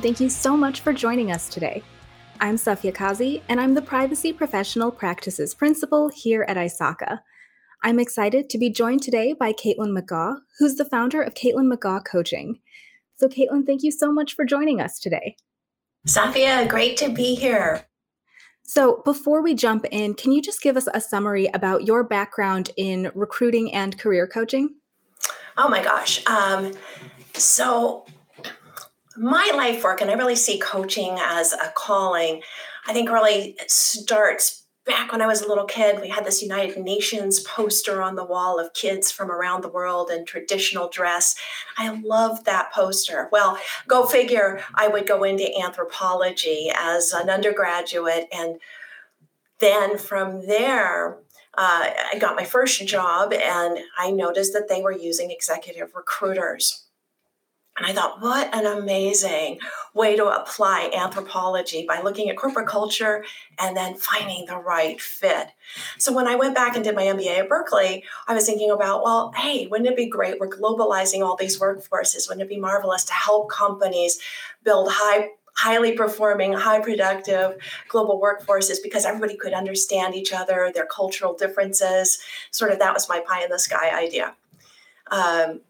and thank you so much for joining us today. I'm Safia Kazi, and I'm the Privacy Professional Practices Principal here at ISACA. I'm excited to be joined today by Caitlin McGaw, who's the founder of Caitlin McGaw Coaching. So, Caitlin, thank you so much for joining us today. Safia, great to be here. So, before we jump in, can you just give us a summary about your background in recruiting and career coaching? Oh my gosh. Um, so, my life work, and I really see coaching as a calling, I think really starts back when I was a little kid, we had this United Nations poster on the wall of kids from around the world in traditional dress. I loved that poster. Well, go figure, I would go into anthropology as an undergraduate. And then from there, uh, I got my first job and I noticed that they were using executive recruiters. And I thought, what an amazing way to apply anthropology by looking at corporate culture and then finding the right fit. So when I went back and did my MBA at Berkeley, I was thinking about, well, hey, wouldn't it be great? We're globalizing all these workforces. Wouldn't it be marvelous to help companies build high highly performing, high productive global workforces because everybody could understand each other, their cultural differences. Sort of that was my pie in the sky idea. Um,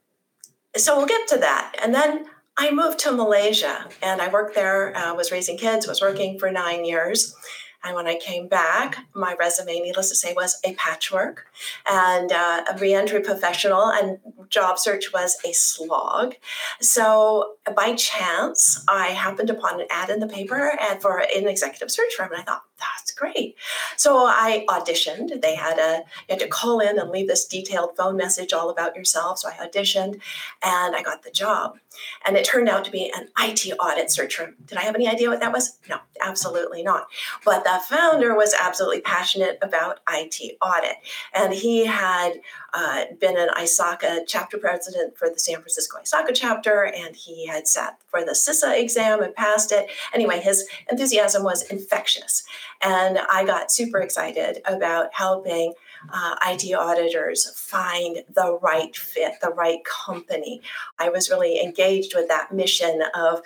so we'll get to that. And then I moved to Malaysia and I worked there, uh, was raising kids, was working for nine years. And when I came back, my resume, needless to say, was a patchwork and uh, a reentry professional, and job search was a slog. So by chance, I happened upon an ad in the paper and for an executive search firm, and I thought that's great. So I auditioned. They had a you had to call in and leave this detailed phone message all about yourself. So I auditioned, and I got the job. And it turned out to be an IT audit search. Did I have any idea what that was? No, absolutely not. But the founder was absolutely passionate about IT audit. And he had uh, been an ISACA chapter president for the San Francisco ISACA chapter, and he had sat for the CISA exam and passed it. Anyway, his enthusiasm was infectious. And I got super excited about helping uh, IT auditors find the right fit, the right company. I was really engaged with that mission of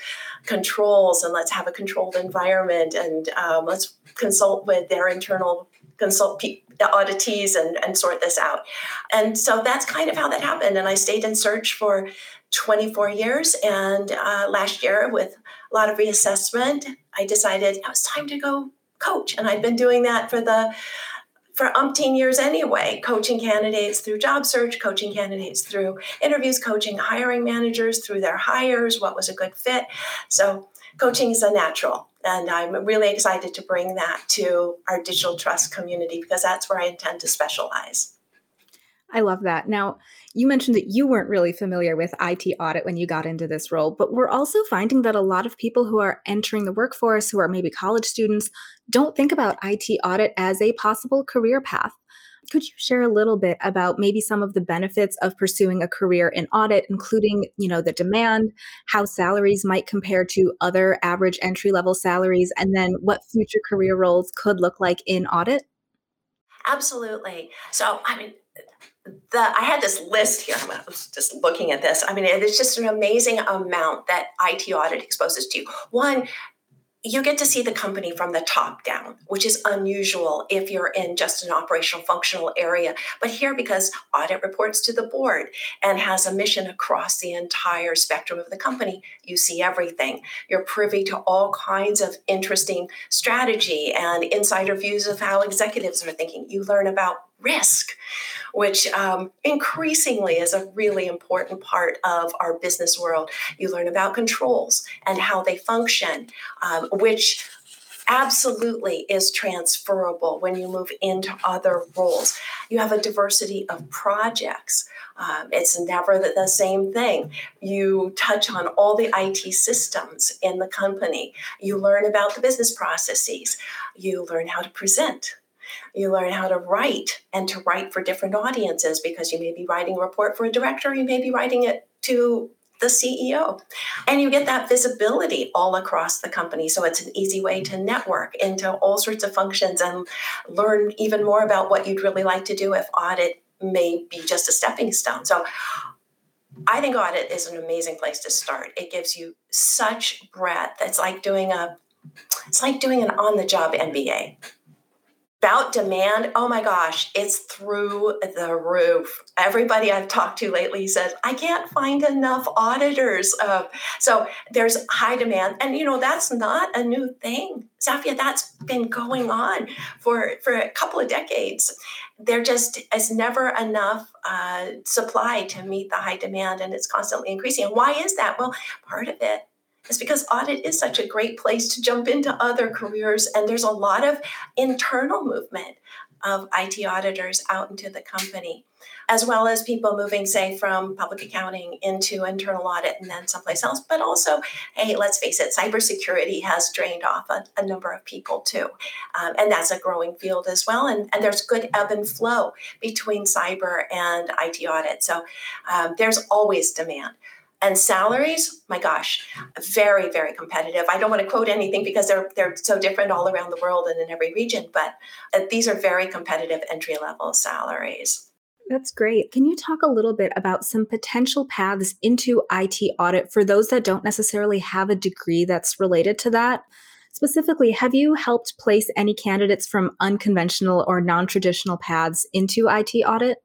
controls and let's have a controlled environment and um, let's consult with their internal consult pe- the auditees and, and sort this out. And so that's kind of how that happened. And I stayed in search for 24 years. And uh, last year, with a lot of reassessment, I decided it was time to go coach. And I've been doing that for the for umpteen years anyway, coaching candidates through job search, coaching candidates through interviews, coaching hiring managers through their hires, what was a good fit. So coaching is a natural. And I'm really excited to bring that to our digital trust community because that's where I intend to specialize. I love that. Now, you mentioned that you weren't really familiar with IT audit when you got into this role, but we're also finding that a lot of people who are entering the workforce, who are maybe college students, don't think about IT audit as a possible career path. Could you share a little bit about maybe some of the benefits of pursuing a career in audit, including, you know, the demand, how salaries might compare to other average entry level salaries, and then what future career roles could look like in audit? Absolutely. So, I mean, the I had this list here. I was just looking at this. I mean, it's just an amazing amount that IT audit exposes to you. One, you get to see the company from the top down, which is unusual if you're in just an operational functional area. But here, because audit reports to the board and has a mission across the entire spectrum of the company, you see everything. You're privy to all kinds of interesting strategy and insider views of how executives are thinking. You learn about risk which um, increasingly is a really important part of our business world. You learn about controls and how they function, um, which absolutely is transferable when you move into other roles. You have a diversity of projects. Um, it's never the, the, same thing. You touch on all the IT systems in the company. You learn about the business processes. You learn how to present. You learn how to write and to write for different audiences because you may be writing a report for a director, you may be writing it to the CEO. And you get that visibility all across the company. So it's an easy way to network into all sorts of functions and learn even more about what you'd really like to do if audit may be just a stepping stone. So I think audit is an amazing place to start. It gives you such breadth. It's like doing a it's like doing an on the job MBA about demand, oh my gosh, it's through the roof. Everybody I've talked to lately says, I can't find enough auditors. Uh, so there's high demand. And, you know, that's not a new thing. Safia, that's been going on for, for a couple of decades. There just is never enough uh, supply to meet the high demand, and it's constantly increasing. And why is that? Well, part of it is because audit is such a great place to jump into other careers. And there's a lot of internal movement of IT auditors out into the company, as well as people moving, say, from public accounting into internal audit and then someplace else. But also, hey, let's face it, cybersecurity has drained off a, a number of people too. Um, and that's a growing field as well. And, and there's good ebb and flow between cyber and IT audit. So um, there's always demand. And salaries, my gosh, very, very competitive. I don't want to quote anything because they're they're so different all around the world and in every region, but uh, these are very competitive entry level salaries. That's great. Can you talk a little bit about some potential paths into IT audit for those that don't necessarily have a degree that's related to that? Specifically, have you helped place any candidates from unconventional or non traditional paths into IT audit?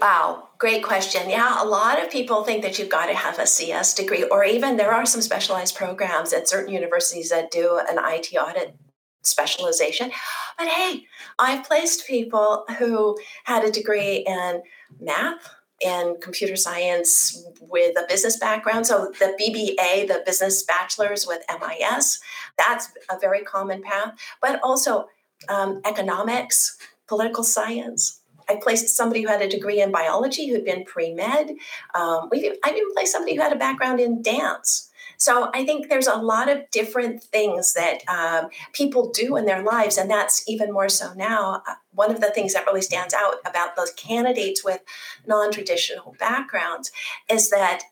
Wow, great question. Yeah, a lot of people think that you've got to have a CS degree, or even there are some specialized programs at certain universities that do an IT audit specialization. But hey, I've placed people who had a degree in math and computer science with a business background. So the BBA, the business bachelor's with MIS, that's a very common path, but also um, economics, political science, I placed somebody who had a degree in biology who'd been pre med. Um, we I even placed somebody who had a background in dance. So I think there's a lot of different things that um, people do in their lives, and that's even more so now. Uh, one of the things that really stands out about those candidates with non traditional backgrounds is that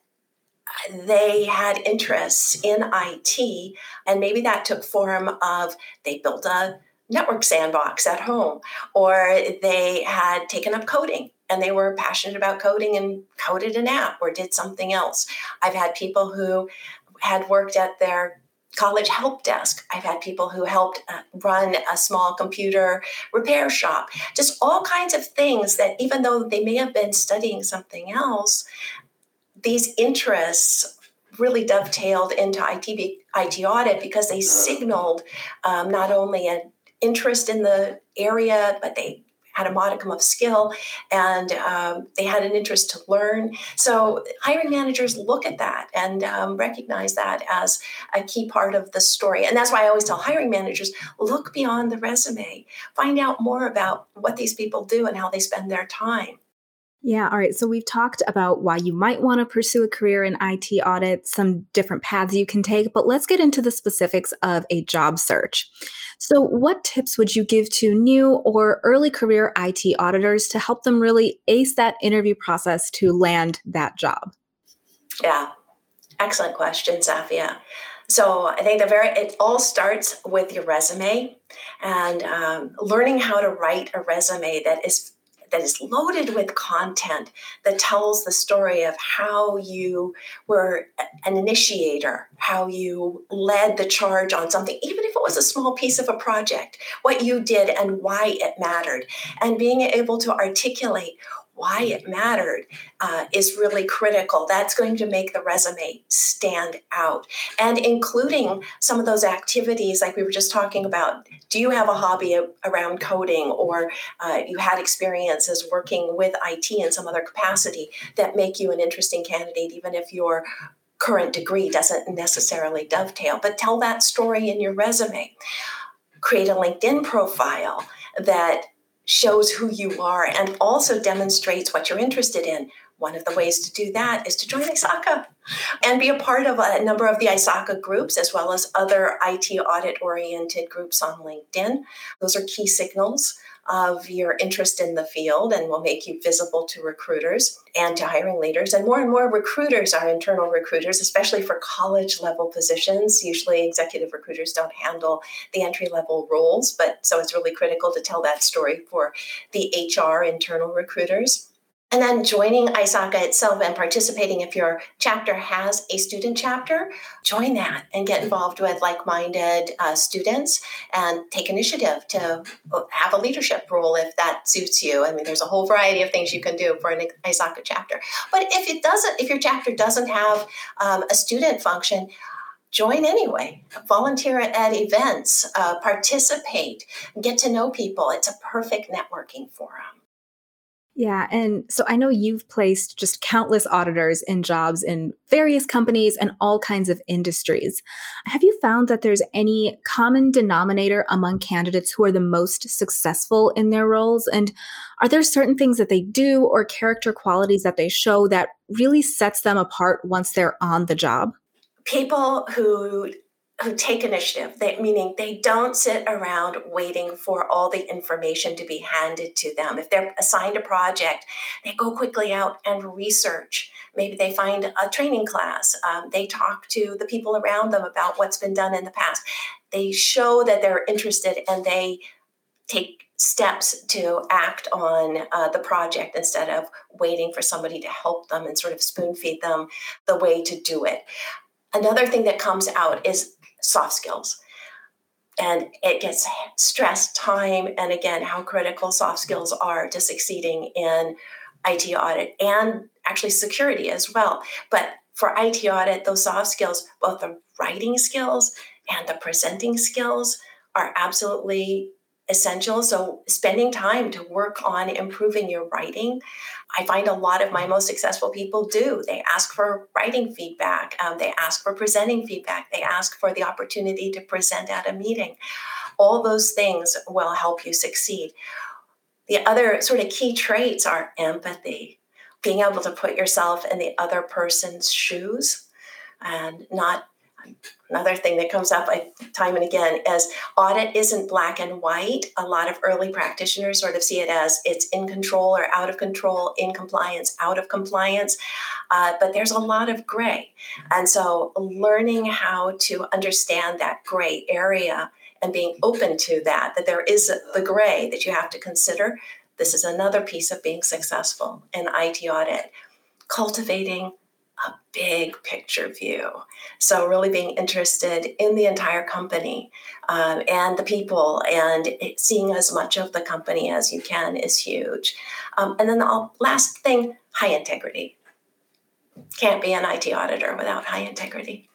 they had interests in IT, and maybe that took form of they built a network sandbox at home, or they had taken up coding and they were passionate about coding and coded an app or did something else. I've had people who had worked at their college help desk. I've had people who helped uh, run a small computer repair shop. Just all kinds of things that, even though they may have been studying something else, these interests really dovetailed into IT, IT audit because they signaled um, not only a interest in the area, but they had a modicum of skill and um, they had an interest to learn. So hiring managers look at that and um, recognize that as a key part of the story. And that's why I always tell hiring managers look beyond the resume, find out more about what these people do and how they spend their time. Yeah, all right. So we've talked about why you might want to pursue a career in IT audit, some different paths you can take, but let's get into the specifics of a job search. So, what tips would you give to new or early career IT auditors to help them really ace that interview process to land that job? Yeah, excellent question, Safia. So I think the very it all starts with your resume and um, learning how to write a resume that is that is loaded with content that tells the story of how you were an initiator, how you led the charge on something, even if it was a small piece of a project, what you did and why it mattered, and being able to articulate why it mattered uh, is really critical. That's going to make the resume stand out. And including some of those activities, like we were just talking about. Do you have a hobby around coding, or uh, you had experiences working with IT in some other capacity that make you an interesting candidate, even if your current degree doesn't necessarily dovetail? But tell that story in your resume. Create a LinkedIn profile that shows who you are and also demonstrates what you're interested in. One of the ways to do that is to join ISACA and be a part of a number of the ISACA groups as well as other IT audit oriented groups on LinkedIn. Those are key signals of your interest in the field and will make you visible to recruiters and to hiring leaders. And more and more recruiters are internal recruiters, especially for college level positions. Usually, executive recruiters don't handle the entry level roles, but so it's really critical to tell that story for the HR internal recruiters. And then joining ISACA itself and participating if your chapter has a student chapter, join that and get involved with like minded uh, students and take initiative to have a leadership role if that suits you. I mean, there's a whole variety of things you can do for an ISACA chapter. But if it doesn't, if your chapter doesn't have um, a student function, join anyway. Volunteer at events, uh, participate, get to know people. It's a perfect networking forum. Yeah. And so I know you've placed just countless auditors in jobs in various companies and all kinds of industries. Have you found that there's any common denominator among candidates who are the most successful in their roles? And are there certain things that they do or character qualities that they show that really sets them apart once they're on the job? People who who take initiative, they, meaning they don't sit around waiting for all the information to be handed to them. If they're assigned a project, they go quickly out and research. Maybe they find a training class. Um, they talk to the people around them about what's been done in the past. They show that they're interested and they take steps to act on uh, the project instead of waiting for somebody to help them and sort of spoon feed them the way to do it. Another thing that comes out is soft skills. And it gets stressed time and again how critical soft skills are to succeeding in IT audit and actually security as well. But for IT audit, those soft skills, both the writing skills and the presenting skills, are absolutely essential. So, spending time to work on improving your writing, I find a lot of my most successful people do. They ask for writing feedback, um, they ask for presenting feedback, they ask for the opportunity to present at a meeting. All those things will help you succeed. The other sort of key traits are empathy, being able to put yourself in the other person's shoes and not another thing that comes up time and again is audit isn't black and white. A lot of early practitioners sort of see it as it's in control or out of control, in compliance, out of compliance. Uh, but there's a lot of gray. And so learning how to understand that gray area and being open to that, that there is the gray that you have to consider. This is another piece of being successful in IT audit. Cultivating a big picture view. So, really being interested in the entire company um, and the people and seeing as much of the company as you can is huge. Um, and then the last thing high integrity. Can't be an IT auditor without high integrity.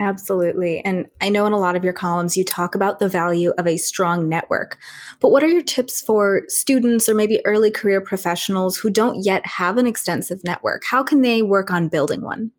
Absolutely. And I know in a lot of your columns you talk about the value of a strong network. But what are your tips for students or maybe early career professionals who don't yet have an extensive network? How can they work on building one?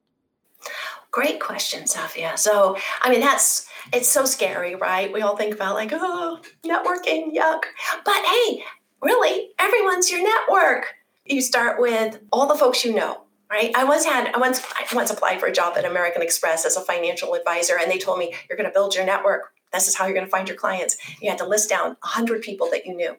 Great question, Safia. So, I mean, that's it's so scary, right? We all think about like, oh, networking, yuck. But hey, really, everyone's your network. You start with all the folks you know right? I once had I once I once applied for a job at American Express as a financial advisor, and they told me you're going to build your network. This is how you're going to find your clients. You had to list down 100 people that you knew.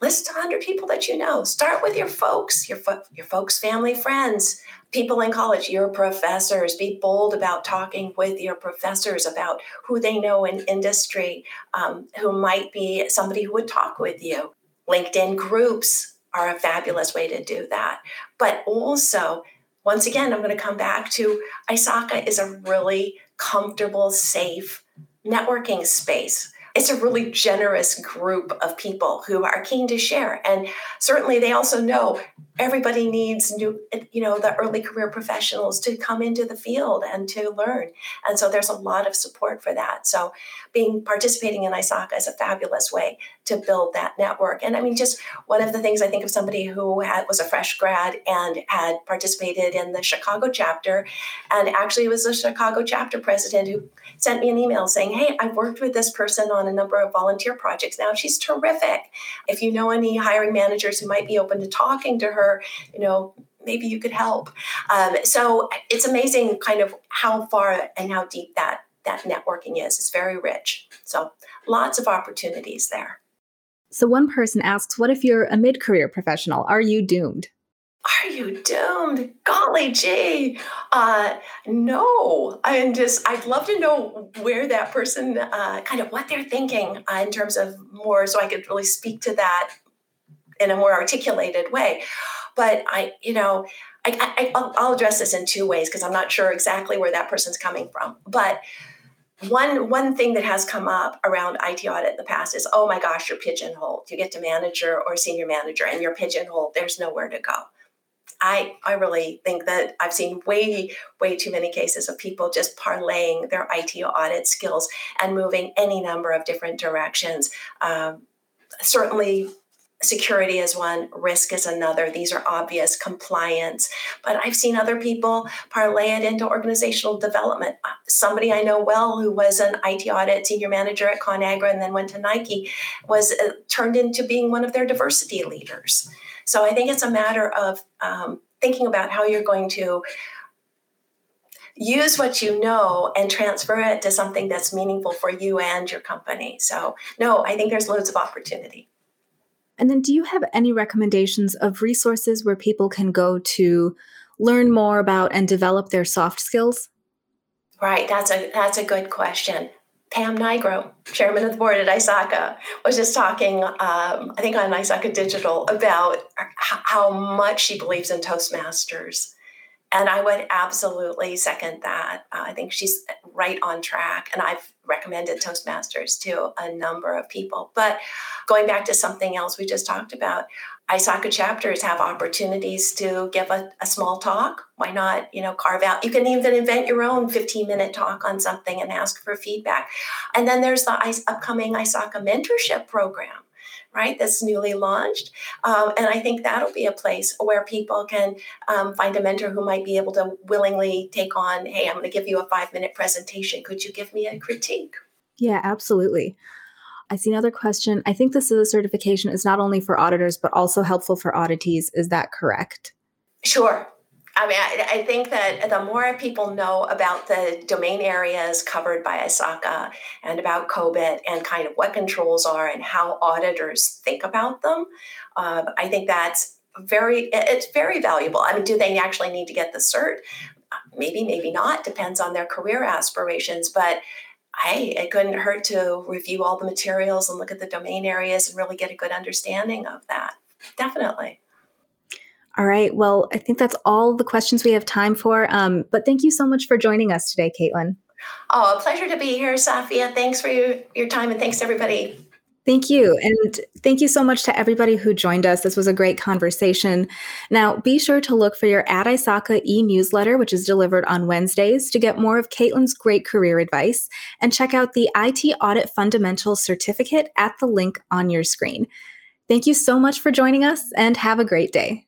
List 100 people that you know. Start with your folks, your fo- your folks, family, friends, people in college, your professors. Be bold about talking with your professors about who they know in industry, um, who might be somebody who would talk with you. LinkedIn groups, are a fabulous way to do that. But also, once again, I'm going to come back to ISACA is a really comfortable, safe networking space. It's a really generous group of people who are keen to share. And certainly they also know everybody needs new you know the early career professionals to come into the field and to learn. And so there's a lot of support for that. So being participating in ISACA is a fabulous way to build that network and i mean just one of the things i think of somebody who had, was a fresh grad and had participated in the chicago chapter and actually was the chicago chapter president who sent me an email saying hey i've worked with this person on a number of volunteer projects now. She's terrific. If you know any hiring managers who might be open to talking to her, you know, maybe you could help. Um, so it's amazing kind of how far and how deep that that networking is. It's very rich. So lots of opportunities there. So one person asks, what if you're a mid-career professional? Are you doomed? are you doomed? Golly gee. Uh, no. I'm just, I'd love to know where that person, uh, kind of what they're thinking uh, in terms of more, so I could really speak to that in a more articulated way. But I, you know, I, I, will address this in two ways because I'm not sure exactly where that person's coming from. But one one thing that has come up around IT audit in the past is, oh my gosh, you're pigeonholed. You get to manager or senior manager, and you're pigeonholed. There's nowhere to go. I I really think that I've seen way way too many cases of people just parlaying their IT audit skills and moving any number of different directions. Um, certainly security is one, risk is another. These are obvious compliance. But I've seen other people parlay it into organizational development. Uh, somebody I know well who was an IT audit senior manager at ConAgra and then went to Nike was uh, turned into being one of their diversity leaders. So I think it's a matter of um, thinking about how you're going to use what you know and transfer it to something that's meaningful for you and your company. So, no, I think there's loads of opportunity. And then, do you have any recommendations of resources where people can go to learn more about and develop their soft skills? Right, that's a that's a good question. Pam Nigro, chairman of the board at ISACA, was just talking, um, I think on ISACA Digital, about how much she believes in Toastmasters and I would absolutely second that. Uh, I think she's right on track. And I've recommended Toastmasters to a number of people. But going back to something else we just talked about, ISACA chapters have opportunities to give a, a, small talk. Why not, you know, carve out? You can even invent your own 15 minute talk on something and ask for feedback. And then there's the upcoming ISACA mentorship program right, that's newly launched. Um, and I think that'll be a place where people can um, find a mentor who might be able to willingly take on, hey, I'm going to give you a five minute presentation. Could you give me a critique? Yeah, absolutely. I see another question. I think this is a certification is not only for auditors, but also helpful for auditees. Is that correct? Sure. I mean, I, I, think that the more people know about the domain areas covered by ISACA and about COBIT and kind of what controls are and how auditors think about them, uh, I think that's very it's very valuable. I mean, do they actually need to get the cert? Maybe, maybe not. Depends on their career aspirations, but. Hey, it couldn't hurt to review all the materials and look at the domain areas and really get a good understanding of that. Definitely. All right. Well, I think that's all the questions we have time for. Um, but thank you so much for joining us today, Caitlin. Oh, a pleasure to be here, Safia. Thanks for your, your time and thanks everybody. Thank you. And thank you so much to everybody who joined us. This was a great conversation. Now, be sure to look for your At ISACA e newsletter, which is delivered on Wednesdays, to get more of Caitlin's great career advice. And check out the IT Audit Fundamentals certificate at the link on your screen. Thank you so much for joining us and have a great day.